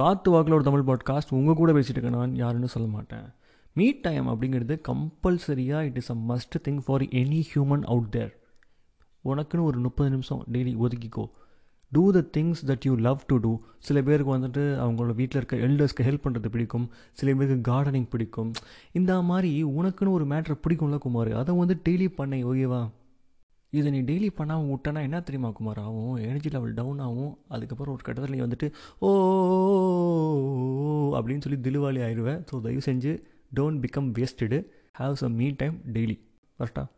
காத்து வாக்கில் ஒரு தமிழ் பாட்காஸ்ட் உங்கள் கூட பேசிட்டு இருக்கேன் நான் யாருன்னு சொல்ல மாட்டேன். மீட் டைம் அப்படிங்கிறது கம்பல்சரியாக it is a must thing for any human out there உனக்குன்னு ஒரு முப்பது நிமிஷம் daily ஒதுக்கிக்கோ. Do the things that you love to do சில பேருக்கு வந்துட்டு அவங்களோட வீட்டில் இருக்க எல்டர்ஸ்க்கு ஹெல்ப் பண்ணுறது பிடிக்கும். சில பேருக்கு கார்டனிங் பிடிக்கும். இந்த மாதிரி உனக்குன்னு ஒரு மேட்ரு பிடிக்கும்ல குமார் அதை வந்து டெய்லி பண்ண ஓகேவா இதை நீ டெய்லி பண்ணாமல் விட்டனா என்ன தெரியுமா குமார் ஆகும் எனர்ஜி லெவல் டவுன் ஆகும் அதுக்கப்புறம் ஒரு கட்டத்தில் நீ வந்துட்டு ஓ அப்படின்னு சொல்லி திலுவாலி ஆயிடுவேன் ஸோ தயவு செஞ்சு don't become wasted have some me time daily கரெக்டாக